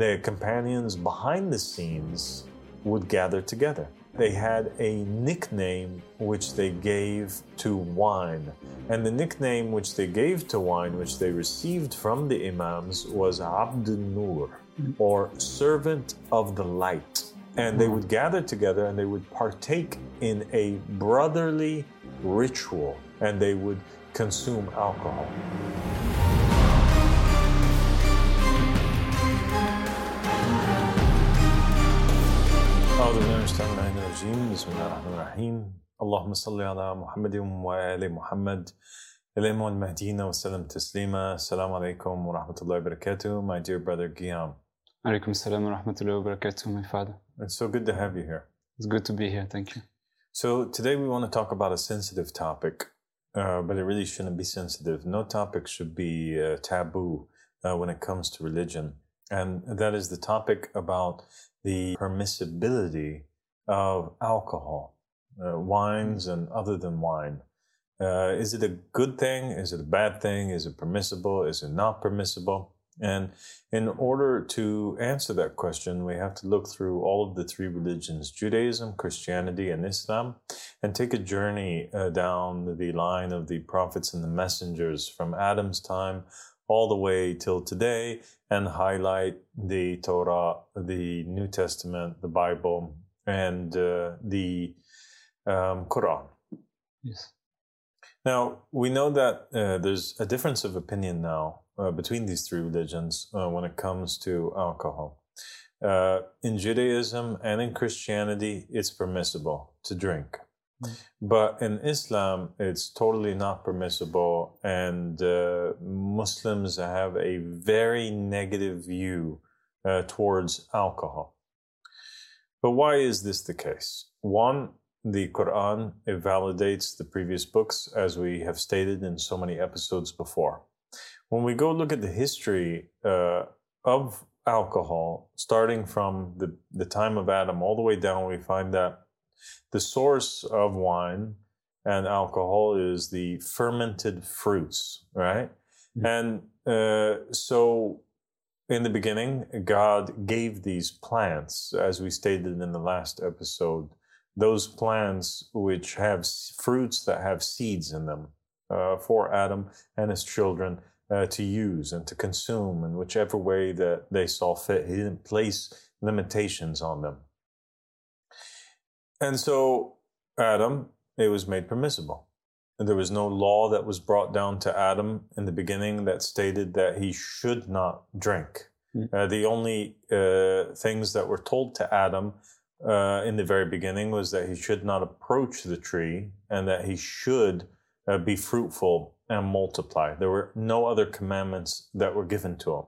their companions behind the scenes would gather together. They had a nickname which they gave to wine. And the nickname which they gave to wine, which they received from the Imams, was Abd Nur, mm-hmm. or servant of the light. And they would gather together and they would partake in a brotherly ritual and they would consume alcohol. أعوذ بالله من الشيطان اللعين الرجيم بسم الله الرحمن الرحيم اللهم صل على محمد وآل محمد إليهم المهديين وسلم تسليما السلام عليكم ورحمة الله وبركاته My dear brother Guillaume Alaikum salam wa rahmatullahi wa barakatuh, my father. It's so good to have you here. It's good to be here, thank you. So today we want to talk about a sensitive topic, uh, but it really shouldn't be sensitive. No topic should be uh, taboo uh, when it comes to religion. And that is the topic about the permissibility of alcohol, uh, wines and other than wine. Uh, is it a good thing? Is it a bad thing? Is it permissible? Is it not permissible? And in order to answer that question, we have to look through all of the three religions Judaism, Christianity, and Islam and take a journey uh, down the line of the prophets and the messengers from Adam's time all the way till today and highlight the Torah, the New Testament, the Bible, and uh, the um, Quran. Yes. Now, we know that uh, there's a difference of opinion now uh, between these three religions uh, when it comes to alcohol. Uh, in Judaism and in Christianity, it's permissible to drink. Mm. But in Islam, it's totally not permissible, and uh, Muslims have a very negative view uh, towards alcohol. But why is this the case? One, the Quran validates the previous books, as we have stated in so many episodes before. When we go look at the history uh, of alcohol, starting from the, the time of Adam all the way down, we find that the source of wine and alcohol is the fermented fruits, right? Mhm. And uh, so in the beginning, God gave these plants, as we stated in the last episode, those plants which have fruits that have seeds in them uh, for Adam and his children uh, to use and to consume in whichever way that they saw fit. He didn't place limitations on them. And so, Adam, it was made permissible. And there was no law that was brought down to Adam in the beginning that stated that he should not drink. Mm. Uh, the only uh, things that were told to Adam uh, in the very beginning was that he should not approach the tree and that he should uh, be fruitful and multiply. There were no other commandments that were given to him.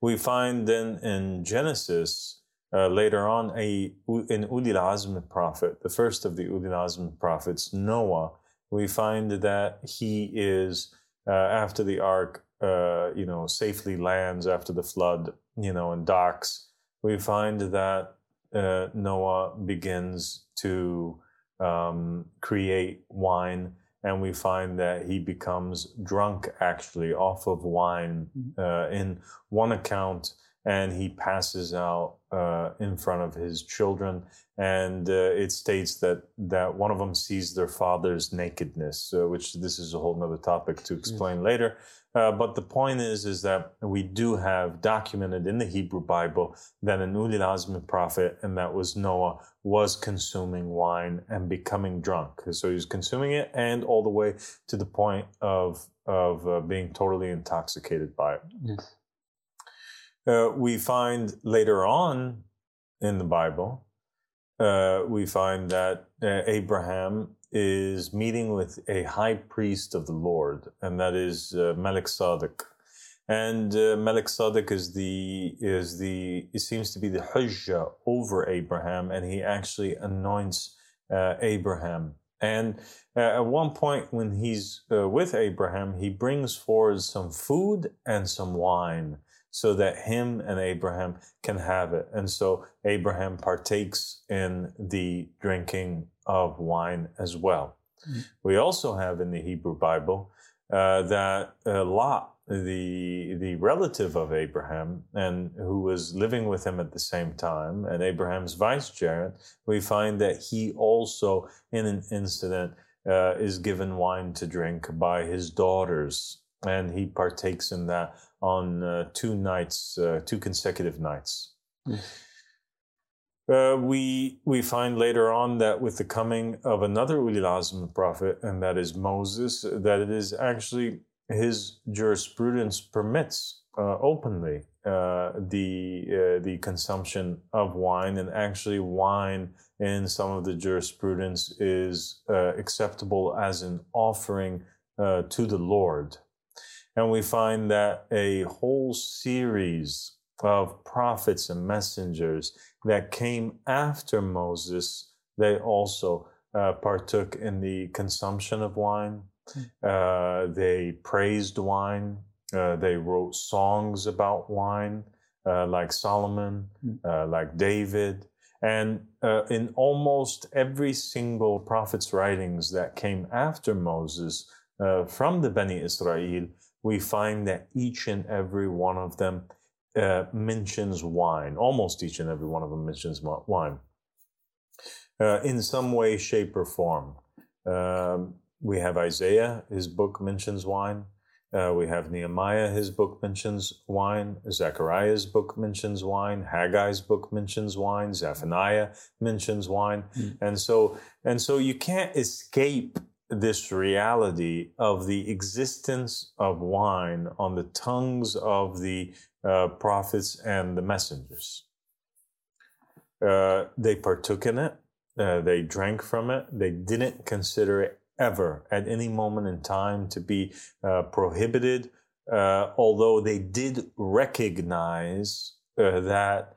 We find then in Genesis uh, later on a in Ulil Azm prophet, the first of the Ulil Azm prophets, Noah. We find that he is uh, after the ark, uh, you know, safely lands after the flood, you know, and docks. We find that uh, Noah begins to um, create wine, and we find that he becomes drunk actually off of wine uh, in one account, and he passes out uh, in front of his children. And uh, it states that that one of them sees their father's nakedness, uh, which this is a whole nother topic to explain later. Uh, but the point is, is that we do have documented in the Hebrew Bible that an Ulil Azmi prophet, and that was Noah, was consuming wine and becoming drunk. So he was consuming it, and all the way to the point of of uh, being totally intoxicated by it. Yes. Uh, we find later on in the Bible, uh, we find that uh, Abraham is meeting with a high priest of the Lord, and that is uh, Melchizedek. And uh, Melchizedek is the is the it seems to be the hujjah over Abraham, and he actually anoints uh, Abraham. And uh, at one point, when he's uh, with Abraham, he brings forward some food and some wine so that him and Abraham can have it. And so Abraham partakes in the drinking of wine as well. Mhm. We also have in the Hebrew Bible uh, that uh, Lot the the relative of Abraham and who was living with him at the same time, and Abraham's vicegerent, we find that he also, in an incident, uh, is given wine to drink by his daughters, and he partakes in that on uh, two nights, uh, two consecutive nights. Mm. Uh, we we find later on that with the coming of another Ulil Azm prophet, and that is Moses, that it is actually his jurisprudence permits uh, openly uh, the uh, the consumption of wine, and actually wine in some of the jurisprudence is uh, acceptable as an offering uh, to the Lord, and we find that a whole series of prophets and messengers that came after Moses, they also uh, partook in the consumption of wine. Hmm. Uh, they praised wine. Uh, they wrote songs about wine, uh, like Solomon, hmm. uh, like David. And uh, in almost every single prophet's writings that came after Moses from the Beni Israel, we find that each and every one of them uh, mentions wine. Almost each and every one of them mentions wine uh, in some way, shape, or form. Um, we have Isaiah, his book mentions wine. Uh, we have Nehemiah, his book mentions wine. Zechariah's book mentions wine. Haggai's book mentions wine. Zephaniah mentions wine. Mm. And so, and so you can't escape this reality of the existence of wine on the tongues of the uh, prophets and the messengers. Uh, they partook in it, uh, they drank from it, they didn't consider it ever at any moment in time to be uh, prohibited, uh, although they did recognize uh, that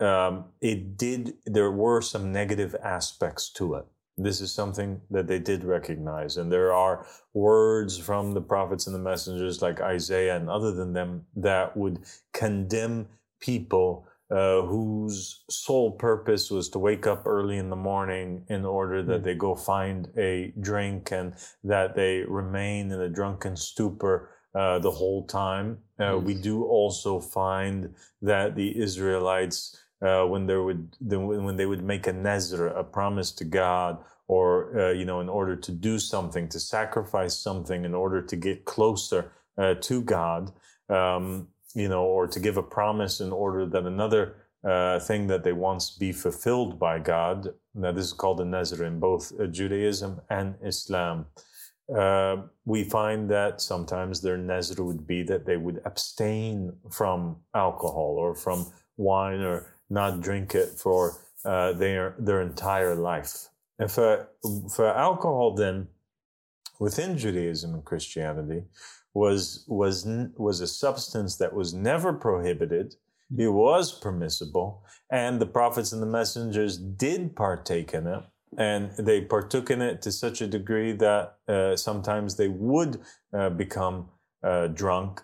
um, it did, there were some negative aspects to it. This is something that they did recognize. And there are words from the prophets and the messengers like Isaiah and other than them that would condemn people uh, whose sole purpose was to wake up early in the morning in order that mm. they go find a drink and that they remain in a drunken stupor uh, the whole time. Uh, We do also find that the Israelites uh, when they would when they would make a nezr, a promise to God, or uh, you know, in order to do something, to sacrifice something, in order to get closer uh, to God, um, you know, or to give a promise in order that another uh, thing that they want be fulfilled by God. Now, this is called a nezr in both uh, Judaism and Islam. Uh, we find that sometimes their nezr would be that they would abstain from alcohol or from wine or not drink it for uh, their their entire life. And for for alcohol, then within Judaism and Christianity, was was was a substance that was never prohibited. It was permissible, and the prophets and the messengers did partake in it, and they partook in it to such a degree that uh, sometimes they would uh, become uh, drunk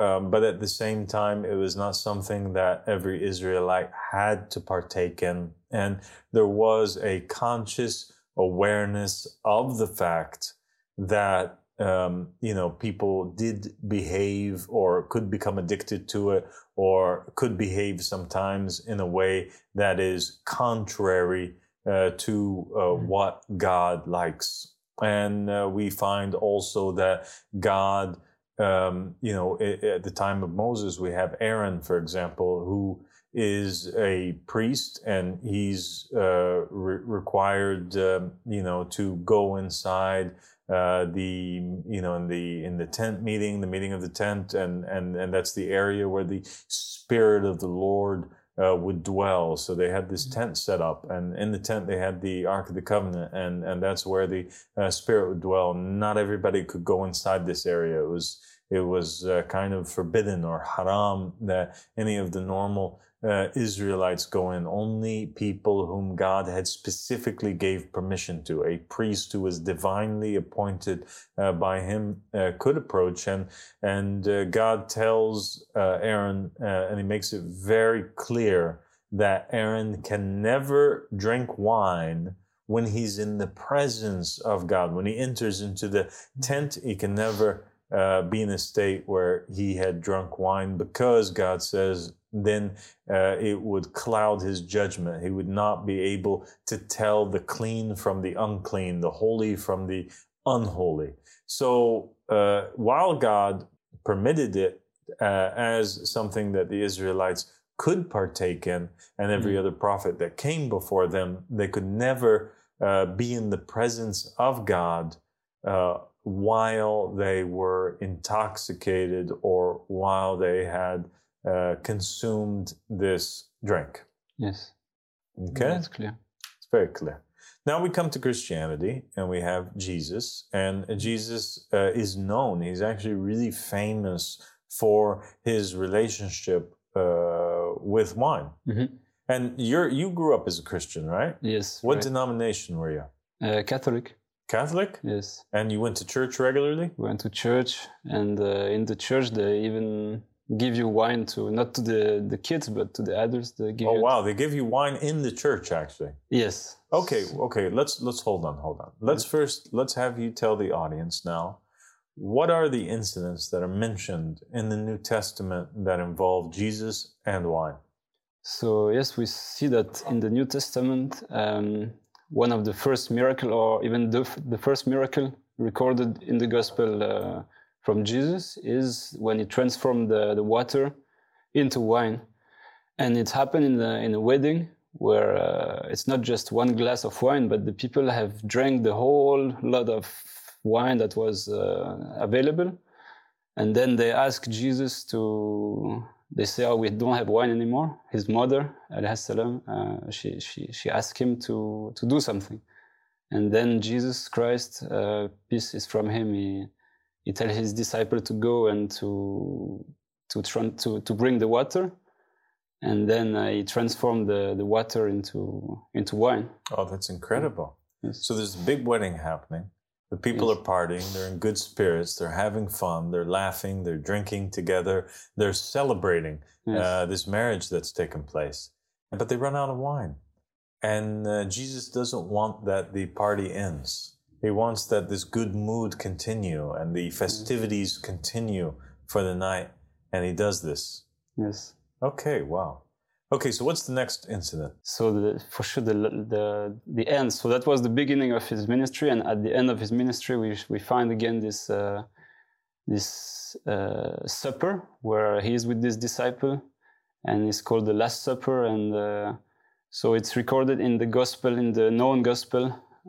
um, but at the same time, it was not something that every Israelite had to partake in. And there was a conscious awareness of the fact that, um, you know, people did behave or could become addicted to it or could behave sometimes in a way that is contrary uh, to uh, mm-hmm. what God likes. And uh, we find also that God um, you know, at the time of Moses, we have Aaron, for example, who is a priest and he's uh, re- required, um, you know, to go inside uh, the, you know, in the in the tent meeting, the meeting of the tent, and and and that's the area where the spirit of the Lord uh, would dwell. So they had this mm-hmm. tent set up, and in the tent they had the Ark of the Covenant, and and that's where the uh, Spirit would dwell. Not everybody could go inside this area. It was it was uh, kind of forbidden or haram that any of the normal uh, Israelites go in. Only people whom God had specifically gave permission to, a priest who was divinely appointed uh, by him, uh, could approach. And and uh, God tells uh, Aaron, and He makes it very clear that Aaron can never drink wine when he's in the presence of God. When he enters into the tent, he can never uh, be in a state where he had drunk wine because God says then uh, it would cloud his judgment. He would not be able to tell the clean from the unclean, the holy from the unholy. So uh, while God permitted it uh, as something that the Israelites could partake in, and every Mm. other prophet that came before them, they could never uh, be in the presence of God uh, while they were intoxicated or while they had uh, consumed this drink. Yes. Okay, That's clear. it's very clear. Now we come to Christianity and we have Jesus, and Jesus uh, is known. He's actually really famous for his relationship uh, with wine. Mhm. And you're you grew up as a Christian, right? Yes. What right. denomination were you? uh, Catholic. Catholic? Yes. And you went to church regularly? We went to church, and uh, in the church they even give you wine to not to the the kids but to the adults. They give Oh wow, they give you wine in the church actually. Yes. Okay, okay, let's let's hold on, hold on. Let's first let's have you tell the audience now what are the incidents that are mentioned in the New Testament that involve Jesus and wine? So yes, we see that in the New Testament, um, one of the first miracle, or even the, the first miracle recorded in the Gospel uh, from Jesus, is when he transformed the, the water into wine, and it happened in a, in a wedding where uh, it's not just one glass of wine, but the people have drank the whole lot of wine that was uh, available, and then they ask Jesus to. They say, "Oh, we don't have wine anymore." His mother, salam, uh, she she she asked him to to do something, and then Jesus Christ, uh, peace is from him. He he tell his disciple to go and to to to to bring the water, and then uh, he transformed the the water into into wine. Oh, that's incredible. Yes. So there's a big wedding happening. The people Yes. are partying, they're in good spirits, they're having fun, they're laughing, they're drinking together, they're celebrating Yes. uh, this marriage that's taken place. But they run out of wine. And uh, Jesus doesn't want that the party ends. He wants that this good mood continue and the festivities continue for the night. And he does this. yes. Okay, wow. Okay, so what's the next incident? so the, for sure the, the the end so that was the beginning of his ministry and at the end of his ministry we we find again this uh, this uh, supper where he is with this disciple and it's called the last supper and uh, so it's recorded in the gospel in the known gospel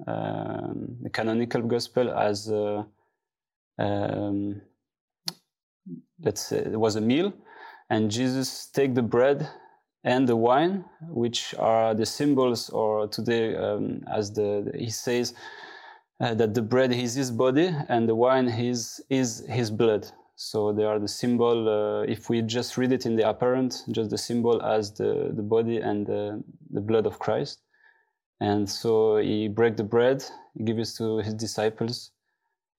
um, the canonical gospel as uh, um, let's say it was a meal and jesus take the bread and the wine, which are the symbols, or today, um, as the he says, uh, that the bread is his body and the wine is is his blood. So they are the symbol. Uh, if we just read it in the apparent, just the symbol as the the body and the, the blood of Christ. And so he break the bread, he gives it to his disciples,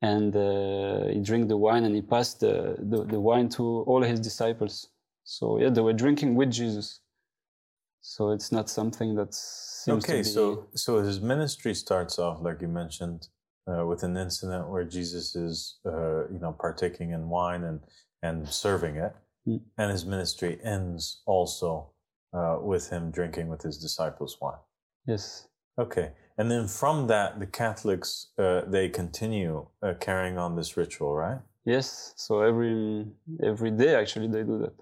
and uh, he drink the wine, and he passed the, the the wine to all his disciples. So yeah, they were drinking with Jesus. So it's not something that seems okay, to be. so so his ministry starts off like you mentioned uh, with an incident where Jesus is, uh, you know, partaking in wine and and serving it, Mm. and his ministry ends also uh, with him drinking with his disciples wine. yes, Okay, and then from that, the Catholics uh, they continue uh, carrying on this ritual, right? yes. So every every day actually they do that,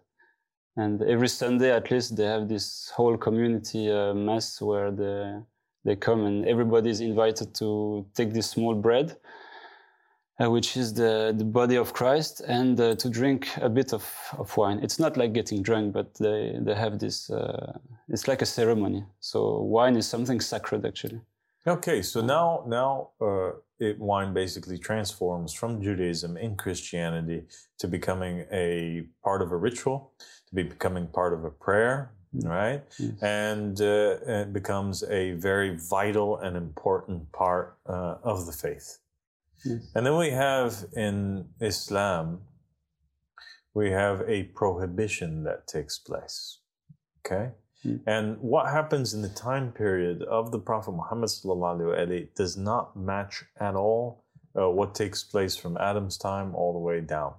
and every Sunday at least they have this whole community uh, mass where they they come and everybody is invited to take this small bread. Uh, which is the, the body of Christ, and uh, to drink a bit of, of wine. It's not like getting drunk, but they, they have this, uh, it's like a ceremony. So wine is something sacred actually. Okay, so now now uh, it, wine basically transforms from Judaism in Christianity to becoming a part of a ritual, to be becoming part of a prayer, Mm. right? Yes. And uh, it becomes a very vital and important part uh, of the faith. Yes. And then we have in Islam, we have a prohibition that takes place. Okay? Mm. And what happens in the time period of the Prophet Muhammad sallallahu alaihi wasallam does not match at all uh, what takes place from Adam's time all the way down.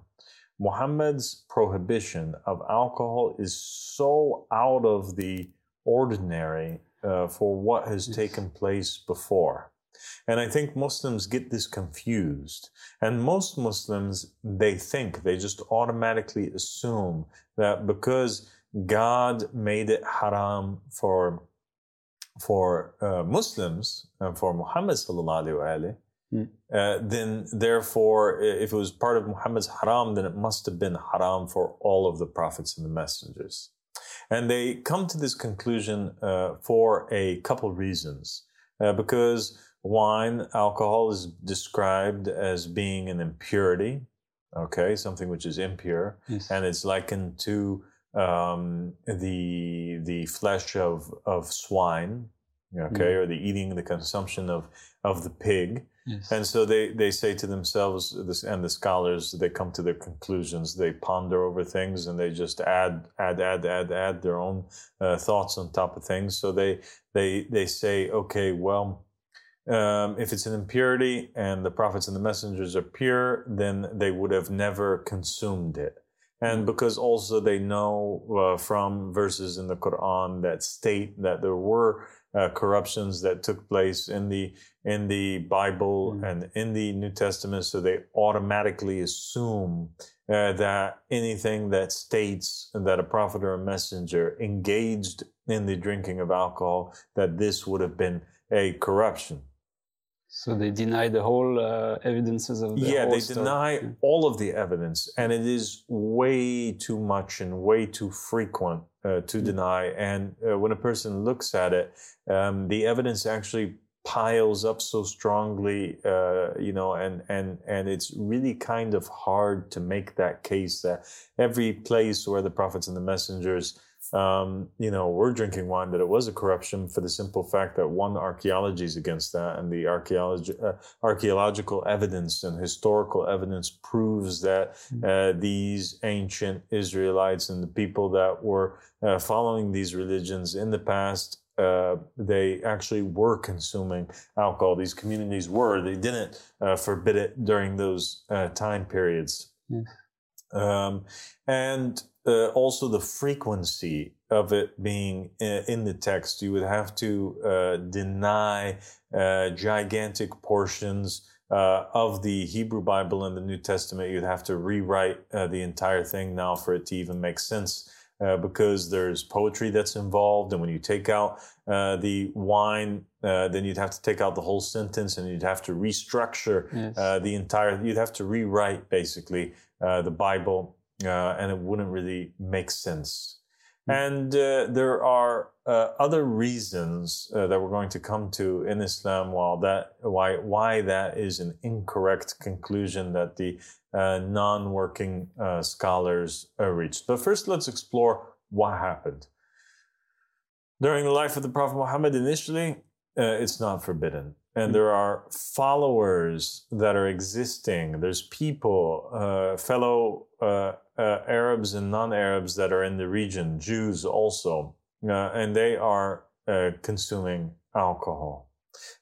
Muhammad's prohibition of alcohol is so out of the ordinary uh, for what has yes. taken place before. And I think Muslims get this confused. And most Muslims, they think, they just automatically assume that because God made it haram for for uh, Muslims and for Muhammad mm. Uh, then therefore, if it was part of Muhammad's haram, then it must have been haram for all of the prophets and the messengers. And they come to this conclusion uh, for a couple reasons. Uh, because wine, alcohol is described as being an impurity, okay, something which is impure, yes. and it's likened to um, the the flesh of of swine, okay, mm. or the eating, the consumption of of the pig. Yes. And so they, they say to themselves, this, and the scholars, they come to their conclusions. They ponder over things and they just add, add, add, add, add their own uh, thoughts on top of things. So they, they, they say, okay, well, um, if it's an impurity and the prophets and the messengers are pure, then they would have never consumed it and because also they know uh, from verses in the Quran that state that there were uh, corruptions that took place in the in the Bible mm. and in the New Testament, so they automatically assume uh, that anything that states that a prophet or a messenger engaged in the drinking of alcohol, that this would have been a corruption. So they deny the whole uh, evidences of the yeah, they story. deny yeah. all of the evidence, and it is way too much and way too frequent uh, to mm. deny. And uh, when a person looks at it, um, the evidence actually piles up so strongly, uh, you know, and and and it's really kind of hard to make that case that every place where the prophets and the messengers um, you know, we're drinking wine that it was a corruption for the simple fact that one archaeology is against that, and the archaeology, uh, archaeological evidence and historical evidence proves that hmm. uh, these ancient Israelites and the people that were uh, following these religions in the past. Uh, they actually were consuming alcohol. These communities were. They didn't uh, forbid it during those uh, time periods. Um, and uh, also the frequency of it being in, in the text. You would have to uh, deny uh, gigantic portions uh, of the Hebrew Bible and the New Testament. You'd have to rewrite uh, the entire thing now for it to even make sense. Uh, because there's poetry that's involved, and when you take out the wine, then you'd have to take out the whole sentence, and you'd have to restructure yes. the entire. You'd have to rewrite basically the Bible uh, and it wouldn't really make sense. Mm. And uh, there are uh, other reasons uh, that we're going to come to in Islam while that why why that is an incorrect conclusion that the uh, non-working uh, scholars reached. But first, let's explore what happened during the life of the Prophet Muhammad. Initially, it's not forbidden and mm. there are followers that are existing. There's people, uh, fellow uh, uh, Arabs and non-Arabs that are in the region, Jews also, uh, and they are uh, consuming alcohol,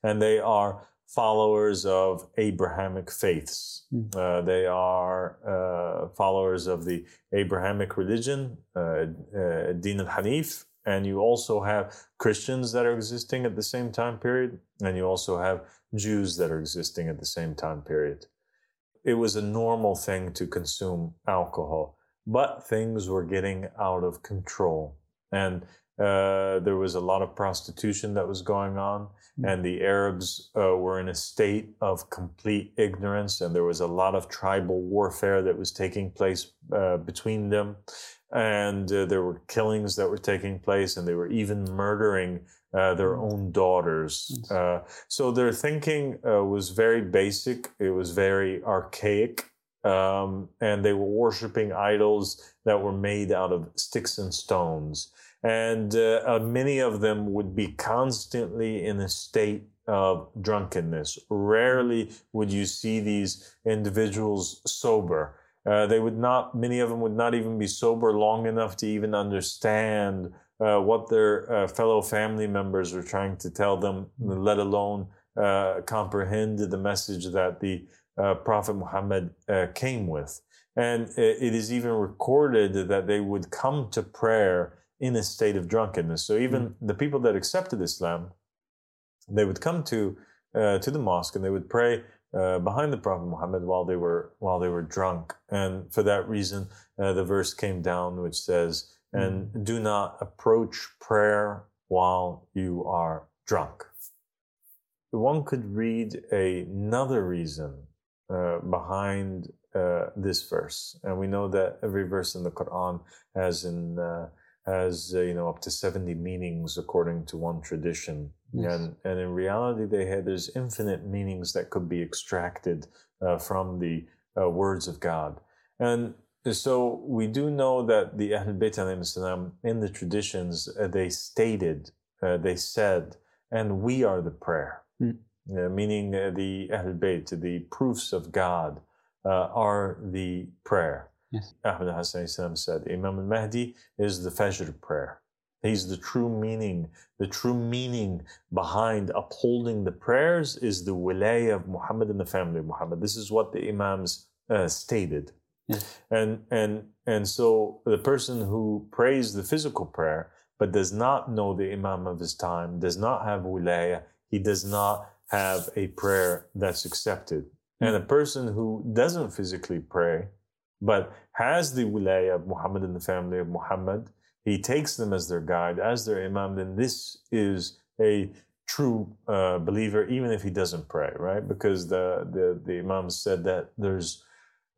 and they are followers of Abrahamic faiths. Mm. they are followers of the Abrahamic religion, Din al-Hanif, and you also have Christians that are existing at the same time period, and you also have Jews that are existing at the same time period. It was a normal thing to consume alcohol, but things were getting out of control. And uh, there was a lot of prostitution that was going on, hmm. and the Arabs uh, were in a state of complete ignorance, and there was a lot of tribal warfare that was taking place uh, between them and uh, there were killings that were taking place, and they were even murdering uh, their mm. own daughters. Uh, so their thinking uh, was very basic. It was very archaic, um, and they were worshiping idols that were made out of sticks and stones. And uh, uh, many of them would be constantly in a state of drunkenness. Rarely would you see these individuals sober. Uh, they would not, many of them would not even be sober long enough to even understand uh, what their uh, fellow family members were trying to tell them, let alone uh, comprehend the message that the uh, Prophet Muhammad uh, came with. And it is even recorded that they would come to prayer in a state of drunkenness. So even mm. the people that accepted Islam, they would come to uh, to the mosque and they would pray uh, behind the Prophet Muhammad while they were while they were drunk. And for that reason, uh, the verse came down which says, "And mm. do not approach prayer while you are drunk." One could read another reason uh, behind uh, this verse, and we know that every verse in the Quran has in uh, has uh, you know up to 70 meanings according to one tradition yes. and and in reality they had there's infinite meanings that could be extracted uh, from the uh, words of god and so we do know that the Ahl Bayt in the traditions uh, they stated uh, they said and we are the prayer mm. meaning uh, the Ahl Bayt the proofs of god are the prayer Yes. Ahmed Hassan said, Imam al-Mahdi is the Fajr prayer. He's the true meaning. The true meaning behind upholding the prayers is the wilayah of Muhammad and the family of Muhammad. This is what the Imams uh, stated. Yes. And, and, and so the person who prays the physical prayer but does not know the Imam of his time, does not have wilayah, he does not have a prayer that's accepted. And a person who doesn't physically pray, but has the wilayah of Muhammad and the family of Muhammad, he takes them as their guide, as their imam, then this is a true uh, believer, even if he doesn't pray, right? Because the, the, the imam said that there's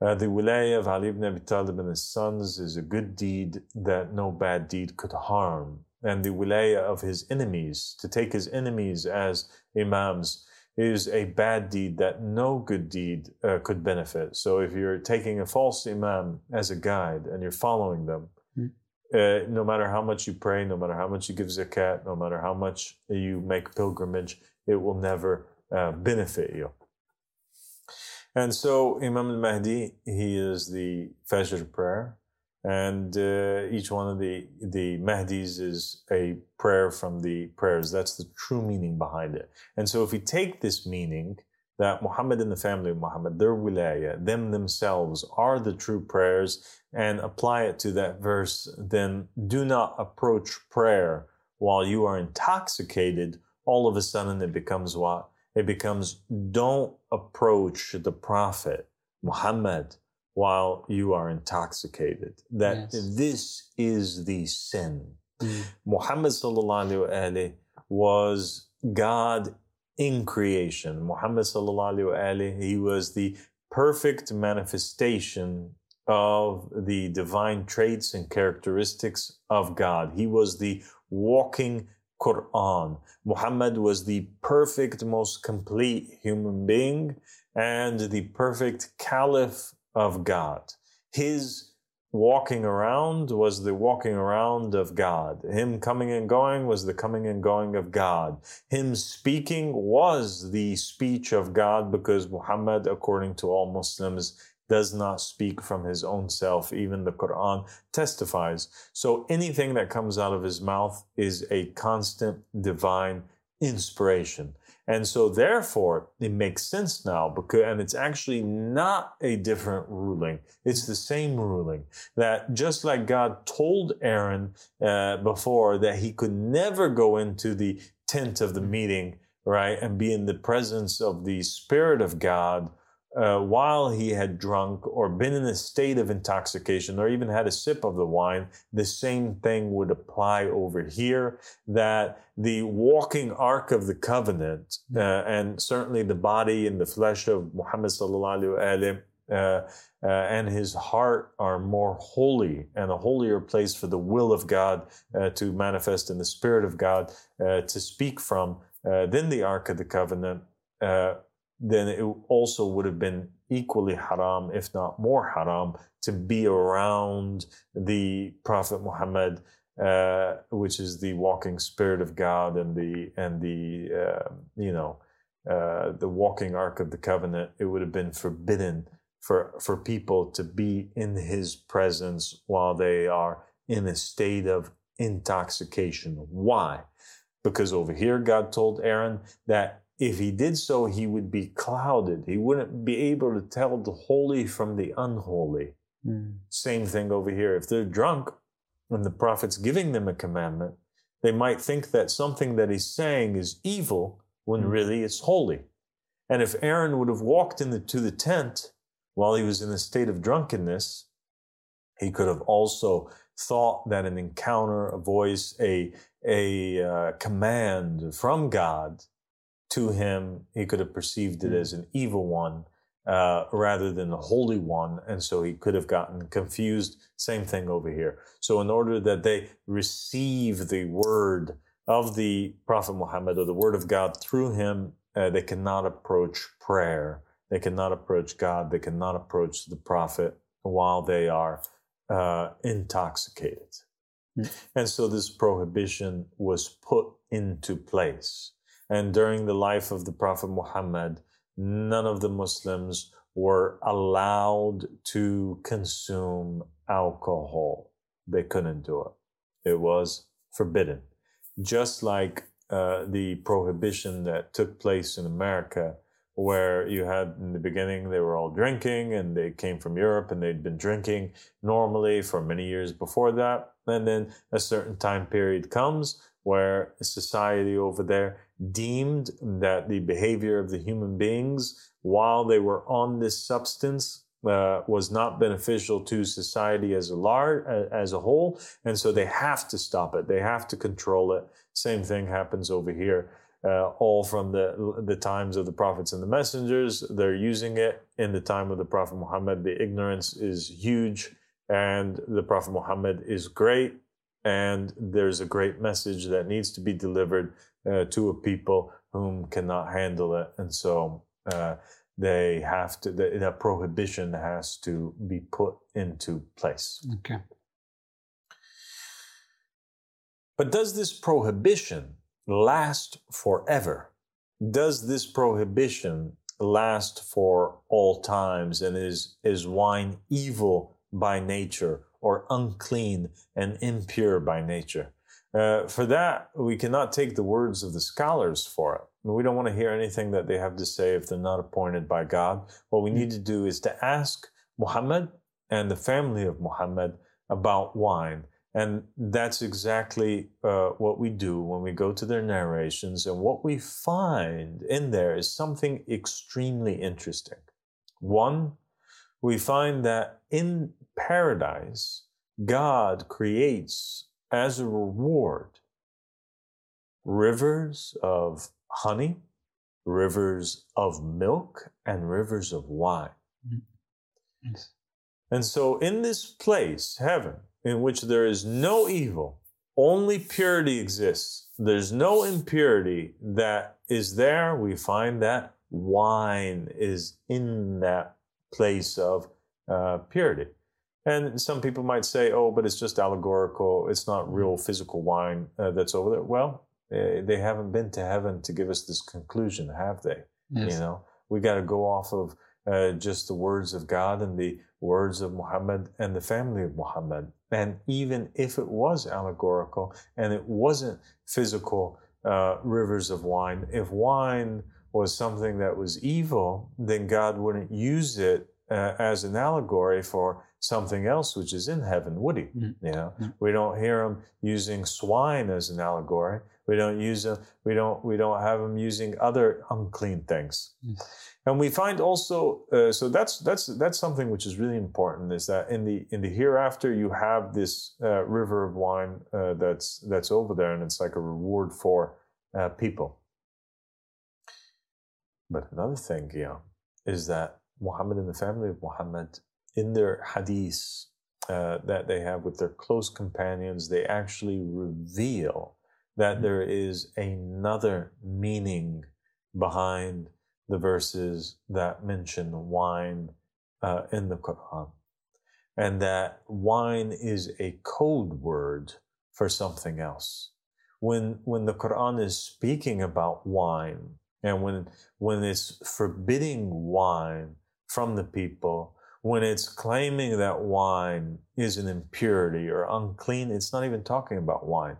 uh, the wilayah of Ali ibn Abi Talib and his sons is a good deed that no bad deed could harm. And the wilayah of his enemies, to take his enemies as imams, is a bad deed that no good deed uh, could benefit. So if you're taking a false imam as a guide and you're following them, mm. uh, no matter how much you pray, no matter how much you give zakat, no matter how much you make pilgrimage, it will never uh, benefit you. And so Imam al-Mahdi, he is the Fajr prayer and uh, each one of the the Mahdis is a prayer from the prayers. That's the true meaning behind it. And so, if we take this meaning that Muhammad and the family of Muhammad, their wilayah, them themselves are the true prayers, and apply it to that verse, then do not approach prayer while you are intoxicated. All of a sudden, it becomes what? It becomes don't approach the Prophet Muhammad while you are intoxicated. That yes. this is the sin. Mm. Muhammad sallallahu was God in creation. Muhammad sallallahu he was the perfect manifestation of the divine traits and characteristics of God. He was the walking Quran. Muhammad was the perfect, most complete human being and the perfect caliph of God. His walking around was the walking around of God. Him coming and going was the coming and going of God. Him speaking was the speech of God because Muhammad, according to all Muslims, does not speak from his own self. Even the Quran testifies. So anything that comes out of his mouth is a constant divine inspiration. And so therefore it makes sense now because, and it's actually not a different ruling. It's the same ruling that just like God told Aaron uh, before that he could never go into the tent of the meeting, right? And be in the presence of the Spirit of God uh, while he had drunk or been in a state of intoxication or even had a sip of the wine, the same thing would apply over here that the walking ark of the covenant uh, and certainly the body and the flesh of Muhammad sallallahu alaihi uh, uh, and his heart are more holy and a holier place for the will of God to manifest in the Spirit of God to speak from than the Ark of the Covenant then it also would have been equally haram, if not more haram, to be around the Prophet Muhammad, uh, which is the walking spirit of God and the and the uh, you know uh, the walking ark of the covenant. It would have been forbidden for for people to be in His presence while they are in a state of intoxication. Why? Because over here, God told Aaron that if he did so, he would be clouded. He wouldn't be able to tell the holy from the unholy. Mm. Same thing over here. If they're drunk and the prophet's giving them a commandment, they might think that something that he's saying is evil when Mm. really it's holy. And if Aaron would have walked into the tent while he was in a state of drunkenness, he could have also thought that an encounter, a voice, a, a uh, command from God to him, he could have perceived it Mm. as an evil one uh, rather than the holy one. And so he could have gotten confused. Same thing over here. So, in order that they receive the word of the Prophet Muhammad or the word of God through him, uh, they cannot approach prayer. They cannot approach God. They cannot approach the Prophet while they are uh, intoxicated. Mm. And so this prohibition was put into place. And during the life of the Prophet Muhammad, none of the Muslims were allowed to consume alcohol. They couldn't do it. It was forbidden. Just like uh, the prohibition that took place in America, where you had in the beginning, they were all drinking and they came from Europe and they'd been drinking normally for many years before that. And then a certain time period comes where society over there deemed that the behavior of the human beings while they were on this substance uh, was not beneficial to society as a large as a whole and so they have to stop it. They have to control it. Same thing happens over here uh, all from the the times of the prophets and the messengers. They're using it in the time of the prophet muhammad. The ignorance is huge and the prophet muhammad is great and there's a great message that needs to be delivered uh, to a people whom cannot handle it. And so uh, they have to the, that prohibition has to be put into place. Okay. but does this prohibition last forever? Does this prohibition last for all times and is is wine evil by nature or unclean and impure by nature uh, for that we cannot take the words of the scholars for it we don't want to hear anything that they have to say if they're not appointed by God. What we need to do is to ask Muhammad and the family of Muhammad about wine. And that's exactly uh, what we do when we go to their narrations. And what we find in there is something extremely interesting. One, we find that in paradise, God creates as a reward rivers of honey, rivers of milk, and rivers of wine. Yes. And so, in this place, heaven, in which there is no evil, only purity exists, there's no impurity that is there, we find that wine is in that place of uh, purity. And some people might say, oh, but it's just allegorical, it's not real physical wine uh, that's over there. Well, uh, they haven't been to heaven to give us this conclusion, have they? Yes. You know, we got to go off of uh, just the words of God and the words of Muhammad and the family of Muhammad. And even if it was allegorical and it wasn't physical uh, rivers of wine, if wine was something that was evil, then God wouldn't use it uh, as an allegory for something else which is in heaven, would he? Mm. You know, Mm. we don't hear him using swine as an allegory. We don't use them. We don't. We don't have him using other unclean things. Yes. And we find also. Uh, so that's that's that's something which is really important. Is that in the in the hereafter you have this uh, river of wine uh, that's that's over there, and it's like a reward for uh, people. But another thing, yeah, is that Muhammad and the family of Muhammad, in their hadiths uh, that they have with their close companions, they actually reveal that Mhm. there is another meaning behind the verses that mention wine uh, in the Quran. And that wine is a code word for something else. When, when the Quran is speaking about wine, and when, when it's forbidding wine from the people, when it's claiming that wine is an impurity or unclean, it's not even talking about wine.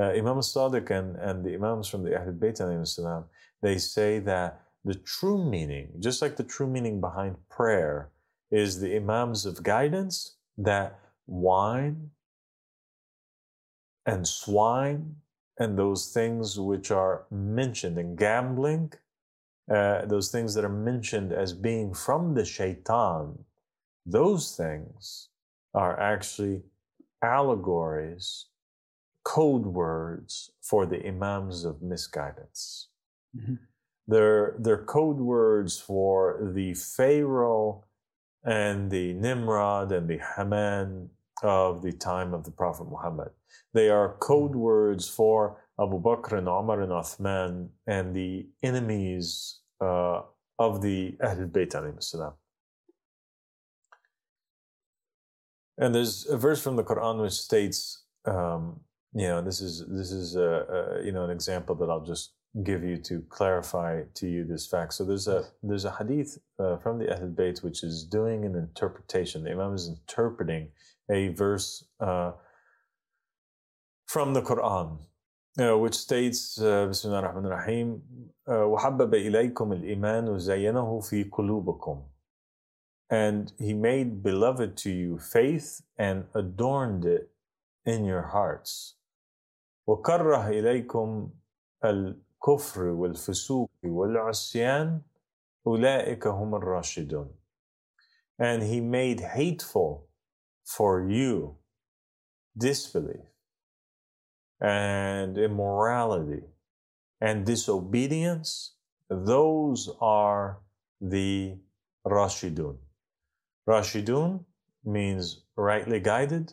uh, Imam Sadiq and, and the Imams from the Ahlul Bayt, they say that the true meaning, just like the true meaning behind prayer, is the Imams of guidance that wine and swine and those things which are mentioned in gambling, uh, those things that are mentioned as being from the shaitan, those things are actually allegories, code words for the imams of misguidance. Mm-hmm. They're, they're code words for the Pharaoh and the Nimrod and the Haman of the time of the Prophet Muhammad. They are code mm. words for Abu Bakr and Umar and Uthman and the enemies uh, of the Ahlul Bayt salam. And there's a verse from the Quran which states, um, you know, this is this is a, a, you know an example that I'll just give you to clarify to you this fact. So there's a there's a hadith uh, from the Ahlul Bayt which is doing an interpretation. The Imam is interpreting a verse uh, from the Quran, uh, which states, uh, Bismillah ar-Rahman ar-Rahim, وَحَبَّبَ إِلَيْكُمُ الْإِيمَانُ وَزَيَّنَهُ فِي قُلُوبِكُمْ And He made beloved to you faith and adorned it in your hearts. وَكَرَّهَ إِلَيْكُمْ الكفر والفسوق والعصيان أولئك هم الراشدون. And he made hateful for you disbelief and immorality and disobedience, those are the Rashidun. Rashidun means rightly guided.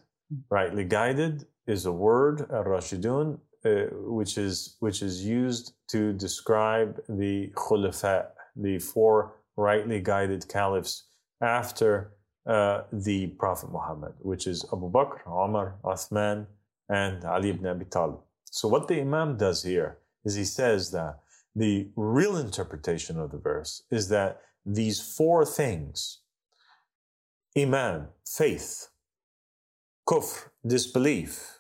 Rightly guided is a word, Rashidun, uh, which is which is used to describe the khulafa, the four rightly guided caliphs after uh, the Prophet Muhammad, which is Abu Bakr, Umar, Uthman, and Ali ibn Abi Talib. So what the Imam does here is he says that the real interpretation of the verse is that these four things, Iman, faith, kufr, disbelief,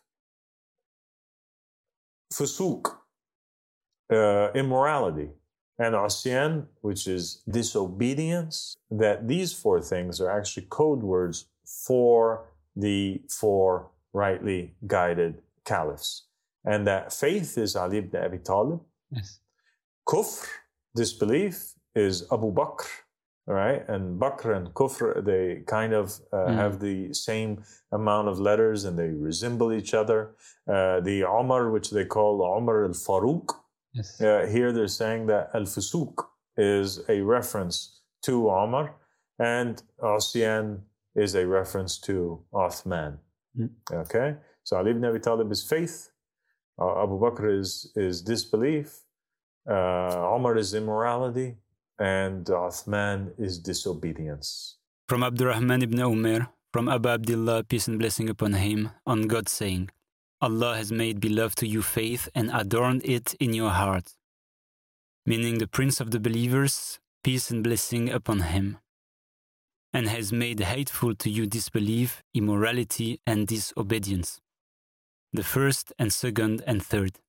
fusuk, uh, immorality, and asyan, which is disobedience, that these four things are actually code words for the four rightly guided caliphs. And that faith is Ali ibn Abi Talib. Yes. Kufr, disbelief, is Abu Bakr, right? And Bakr and Kufr, they kind of uh, mm. have the same amount of letters and they resemble each other. Uh, the Umar, which they call Umar al Faruq, yes. uh, here they're saying that al Fusuq is a reference to Umar and Asyan is a reference to Uthman. Mm. Okay, so Ali ibn Abi Talib is faith, uh, Abu Bakr is, is disbelief, uh, Umar is immorality, and Uthman is disobedience. From Abdurrahman ibn Umar, from Abu Abdullah, peace and blessing upon him, on God saying, Allah has made beloved to you faith and adorned it in your heart. Meaning the Prince of the believers, peace and blessing upon him and has made hateful to you disbelief, immorality, and disobedience. The first and second and third.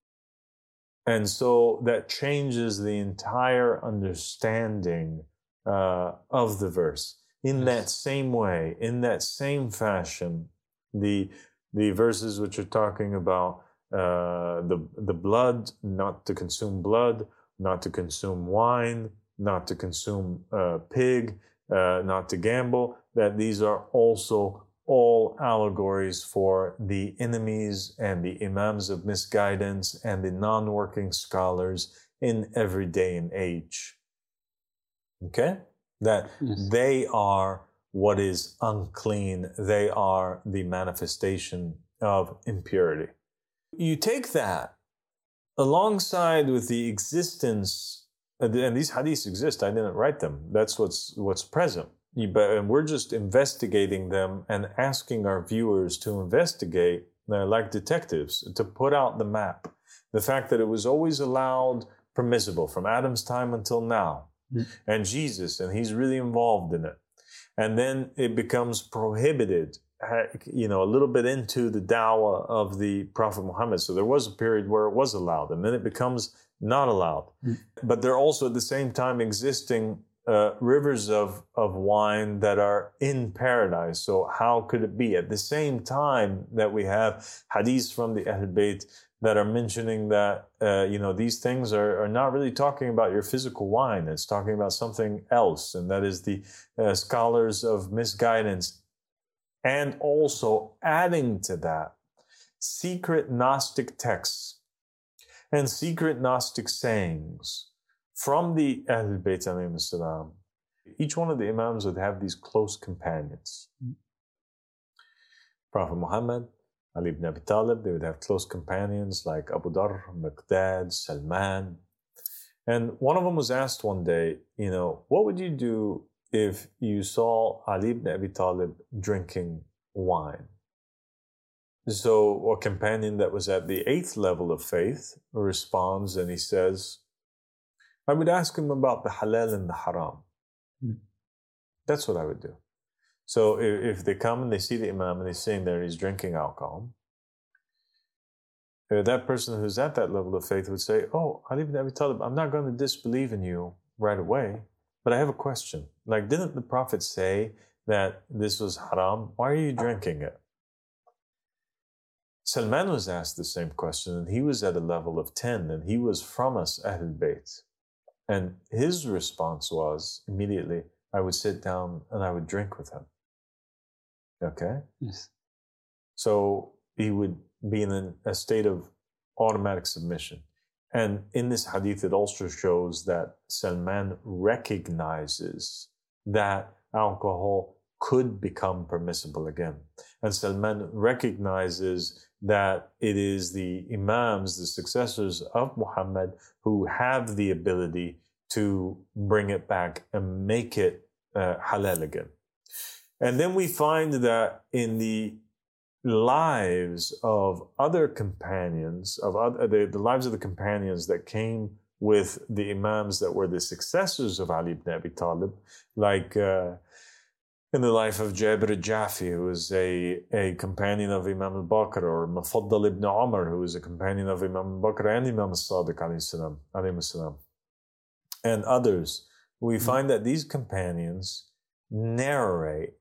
And so that changes the entire understanding uh, of the verse. In yes. that same way, in that same fashion, the the verses which are talking about uh, the the blood, not to consume blood, not to consume wine, not to consume uh, pig, uh, not to gamble, that these are also all allegories for the enemies and the imams of misguidance and the non-working scholars in every day and age. Okay? That yes. they are what is unclean. They are the manifestation of impurity. You take that alongside with the existence and these hadiths exist. I didn't write them. That's what's what's present. But we're just investigating them and asking our viewers to investigate, uh, like detectives, to put out the map. The fact that it was always allowed, permissible from Adam's time until now, mm. and Jesus, and he's really involved in it. And then it becomes prohibited, you know, a little bit into the dawah of the Prophet Muhammad. So there was a period where it was allowed, and then it becomes not allowed. Mm. But they're also at the same time existing uh, rivers of, of wine that are in paradise. So how could it be? At the same time that we have hadiths from the Ahl Bayt that are mentioning that, uh, you know, these things are, are not really talking about your physical wine. It's talking about something else. And that is the uh, scholars of misguidance. And also adding to that, secret Gnostic texts and secret Gnostic sayings from the Ahl Bayt salam, each one of the Imams would have these close companions. Prophet Muhammad, Ali ibn Abi Talib, they would have close companions like Abu Dhar, Miqdad, Salman. And one of them was asked one day, you know, what would you do if you saw Ali ibn Abi Talib drinking wine? So a companion that was at the eighth level of faith responds and he says, I would ask him about the halal and the haram. Mm. That's what I would do. So if, if, they come and they see the imam and he's sitting there and he's drinking alcohol, uh, that person who's at that level of faith would say, "Oh, Ali ibn Abi Talib, I'm not going to disbelieve in you right away, but I have a question. Like, didn't the Prophet say that this was haram? Why are you drinking it?" Salman was asked the same question, and he was at a level of 10, and he was from us, Ahl Bayt. And his response was immediately, I would sit down and I would drink with him. Okay? Yes. So he would be in a state of automatic submission. And in this hadith, it also shows that Salman recognizes that alcohol could become permissible again. And Salman recognizes that it is the Imams, the successors of Muhammad, who have the ability to bring it back and make it uh, halal again. And then we find that in the lives of other companions, of other, the, the lives of the companions that came with the Imams that were the successors of Ali ibn Abi Talib, like uh, in the life of Jabir al-Jafi, who a, a companion of Imam al-Baqir, or Mufaddal ibn Umar, who was a companion of Imam al-Baqir and Imam al-Sadiq, salam, and others, we mm-hmm. find that these companions narrate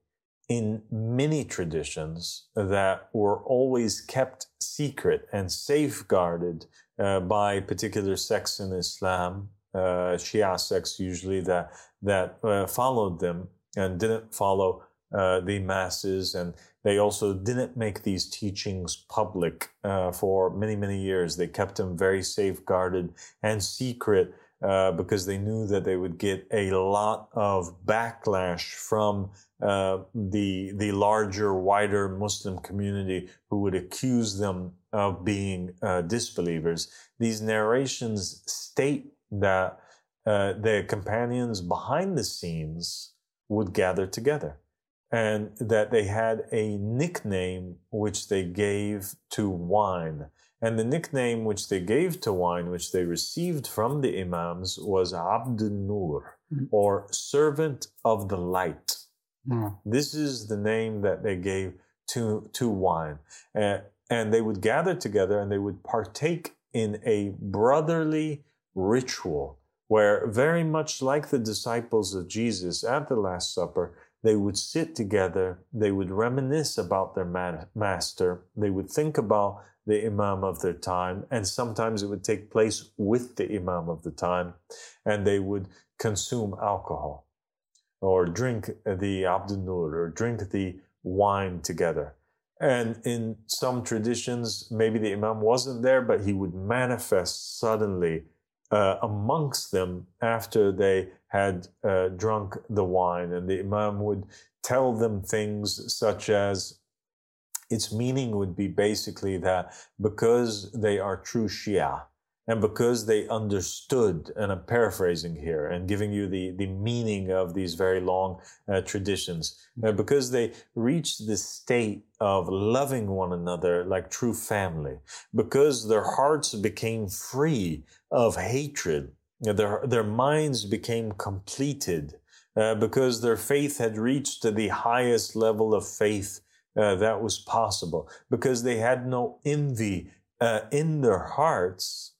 in many traditions that were always kept secret and safeguarded uh, by particular sects in Islam, uh, Shia sects usually that that uh, followed them and didn't follow uh, the masses, and they also didn't make these teachings public uh, for many many years. They kept them very safeguarded and secret. Uh, because they knew that they would get a lot of backlash from uh, the the larger, wider Muslim community who would accuse them of being uh, disbelievers. These narrations state that uh, companions behind the scenes would gather together and that they had a nickname which they gave to wine. And the nickname which they gave to wine, which they received from the Imams, was Abd Nur, mm. or servant of the light. Mm. This is the name that they gave to, to wine. Uh, and they would gather together and they would partake in a brotherly ritual where very much like the disciples of Jesus at the Last Supper, they would sit together, they would reminisce about their man- master, they would think about the imam of their time, and sometimes it would take place with the imam of the time, and they would consume alcohol or drink the abdunur or drink the wine together. And in some traditions, maybe the imam wasn't there, but he would manifest suddenly uh, amongst them after they had uh, drunk the wine. And the Imam would tell them things such as its meaning would be basically that because they are true Shia, and because they understood, and I'm paraphrasing here and giving you the, the meaning of these very long uh, traditions, uh, because they reached the state of loving one another like true family, because their hearts became free of hatred, their, their minds became completed, uh, because their faith had reached the highest level of faith uh, that was possible because they had no envy uh, in their hearts.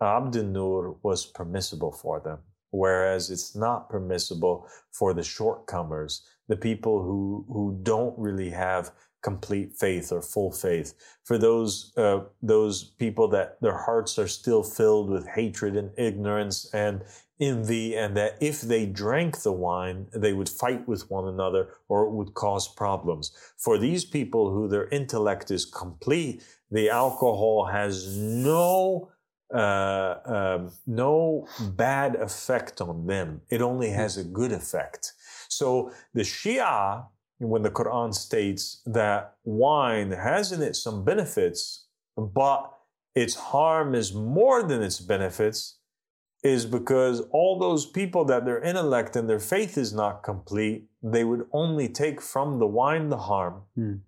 Abdun Nur was permissible for them, whereas it's not permissible for the shortcomers, the people who, who don't really have complete faith or full faith. For those uh, those people that their hearts are still filled with hatred and ignorance and envy, and that if they drank the wine, they would fight with one another or it would cause problems. For these people who their intellect is complete, the alcohol has no um, no bad effect on them. It only has a good effect. So the Shia when the Quran states that wine has in it some benefits, but its harm is more than its benefits, is because all those people that their intellect and their faith is not complete, they would only take from the wine the harm. Mm.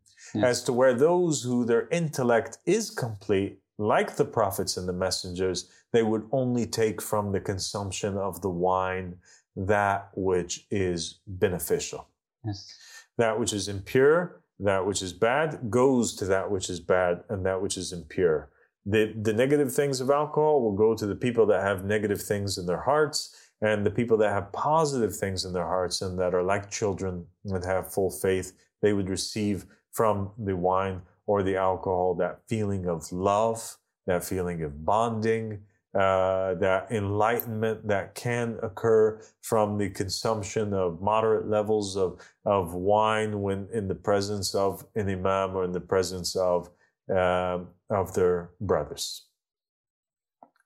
As to where those who their intellect is complete, like the prophets and the messengers, they would only take from the consumption of the wine that which is beneficial. Yes. That which is impure, that which is bad, goes to that which is bad, and that which is impure. The, the negative things of alcohol will go to the people that have negative things in their hearts, and the people that have positive things in their hearts and that are like children and have full faith, they would receive from the wine or the alcohol that feeling of love, that feeling of bonding, uh, that enlightenment that can occur from the consumption of moderate levels of, of wine when in the presence of an imam or in the presence of, uh, of their brothers.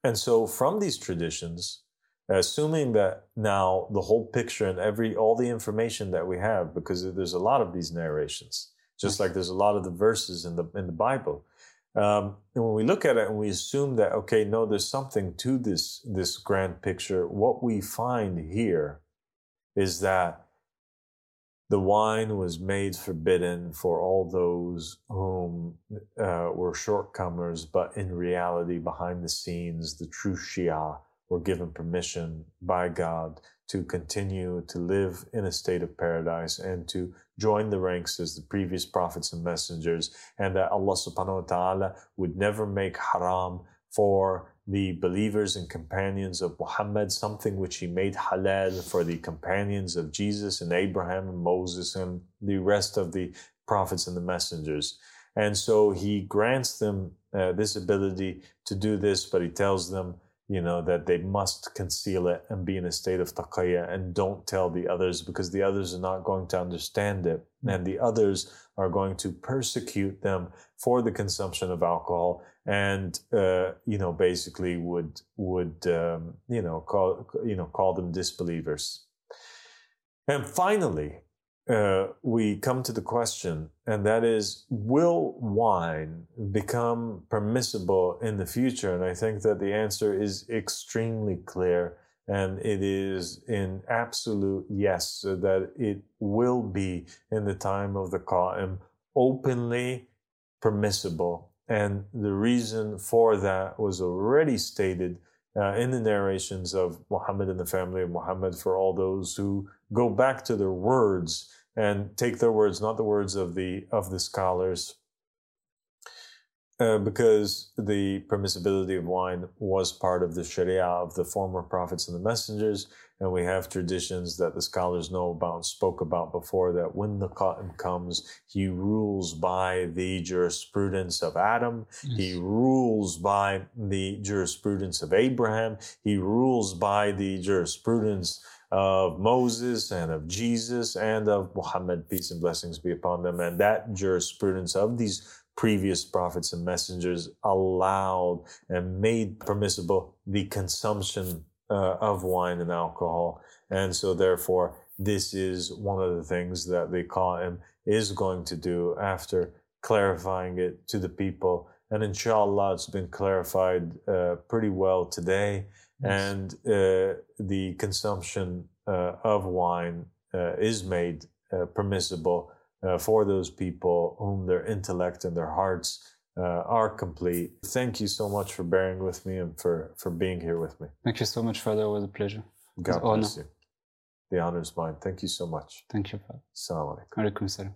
And so from these traditions, assuming that now the whole picture and every all the information that we have because there's a lot of these narrations just like there's a lot of the verses in the in the bible. Um, and when we look at it and we assume that, okay, no, there's something to this, this grand picture, what we find here is that the wine was made forbidden for all those whom uh, were shortcomers, but in reality, behind the scenes, the true Shia were given permission by God to continue to live in a state of paradise and to join the ranks as the previous prophets and messengers, and that Allah subhanahu wa ta'ala would never make haram for the believers and companions of Muhammad, something which he made halal for the companions of Jesus and Abraham and Moses and the rest of the prophets and the messengers. And so he grants them uh, this ability to do this, but he tells them, you know, that they must conceal it and be in a state of taqiyya and don't tell the others because the others are not going to understand it. Mm. And the others are going to persecute them for the consumption of alcohol and, uh, you know, basically would, would, um, you know, call, you know, call them disbelievers. And finally, uh, we come to the question, and that is will wine become permissible in the future? And I think that the answer is extremely clear, and it is in absolute yes, that it will be in the time of the Qa'im openly permissible. And the reason for that was already stated uh, in the narrations of Muhammad and the family of Muhammad for all those who go back to their words and take their words, not the words of the of the scholars, uh, because the permissibility of wine was part of the Sharia of the former prophets and the messengers, and we have traditions that the scholars know about, and spoke about before. That when the Qa'im comes, he rules by the jurisprudence of Adam, yes. he rules by the jurisprudence of Abraham, he rules by the jurisprudence of Moses and of Jesus and of Muhammad, peace and blessings be upon them. And that jurisprudence of these previous prophets and messengers allowed and made permissible the consumption uh, of wine and alcohol. And so, therefore, this is one of the things that the Qa'im is going to do after clarifying it to the people. And inshallah, it's been clarified uh, pretty well today and uh, the consumption uh, of wine uh, is made uh, permissible uh, for those people whom their intellect and their hearts are complete. Thank you so much for bearing with me and for, for being here with me. Thank you so much, Father. It was a pleasure. God bless honor. you. The honor is mine. Thank you so much. Thank you, Father. Assalamu alaikum. Alaikum salam.